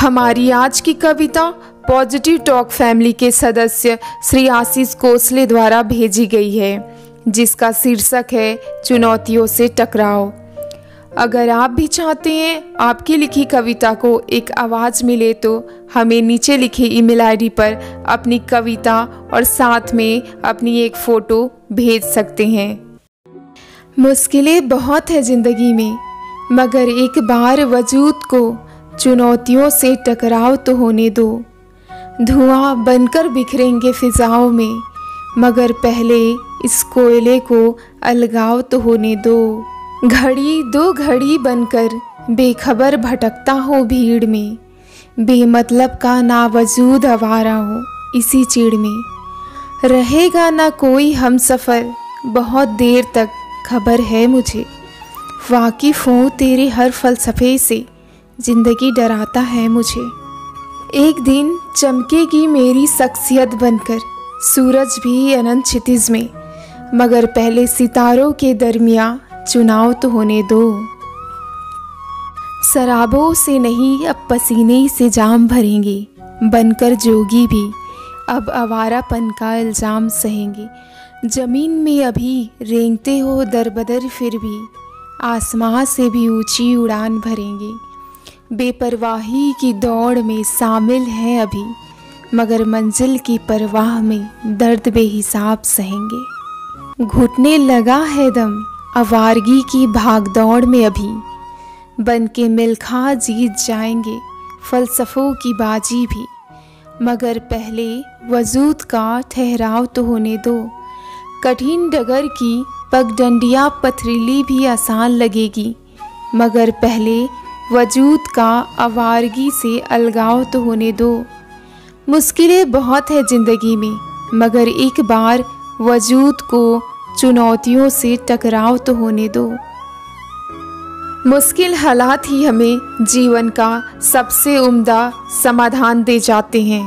हमारी आज की कविता पॉजिटिव टॉक फैमिली के सदस्य श्री आशीष कोसले द्वारा भेजी गई है, जिसका शीर्षक है, चुनौतियों से टकराव। अगर आप भी चाहते हैं आपकी लिखी कविता को एक आवाज़ मिले तो हमें नीचे लिखे ईमेल आईडी पर अपनी कविता और साथ में अपनी एक फ़ोटो भेज सकते हैं। मुश्किलें बहुत है ज़िंदगी में, मगर एक बार वजूद को चुनौतियों से टकराव तो होने दो। धुआँ बनकर बिखरेंगे फिजाओं में, मगर पहले इस कोयले को अलगाव तो होने दो। घड़ी दो घड़ी बनकर बेखबर भटकता हो भीड़ में। बेमतलब का ना वजूद आवारा हो इसी चिड़ में। रहेगा ना कोई हम सफ़र, बहुत देर तक खबर है मुझे। वाकिफ़ हूँ तेरे हर फलसफे से। ज़िंदगी डराता है मुझे। एक दिन चमकेगी मेरी शख्सियत बनकर, सूरज भी अनंत क्षितिज में। मगर पहले सितारों के दरमिया चुनाव तो होने दो। शराबों से नहीं, अब पसीने से जाम भरेंगे। बनकर जोगी भी, अब आवारापन का इल्ज़ाम सहेंगे। ज़मीन में अभी रेंगते हो दर बदर फिर भी, आसमां से भी ऊँची उड़ान भरेंगे। बेपरवाही की दौड़ में शामिल हैं अभी, मगर मंजिल की परवाह में दर्द बेहिसाब सहेंगे। घुटने लगा है दम आवारगी की भाग दौड़ में अभी। बन के मिलखा जीत जाएँगे, फलसफों की बाजी भी। मगर पहले वजूद का ठहराव तो होने दो। कठिन डगर की पगडंडिया पथरीली भी आसान लगेगी। मगर पहले वजूद का आवारगी से अलगाव तो होने दो। मुश्किलें बहुत है ज़िंदगी में, मगर एक बार वजूद को चुनौतियों से टकराव तो होने दो। मुश्किल हालात ही हमें जीवन का सबसे उम्दा समाधान दे जाते हैं।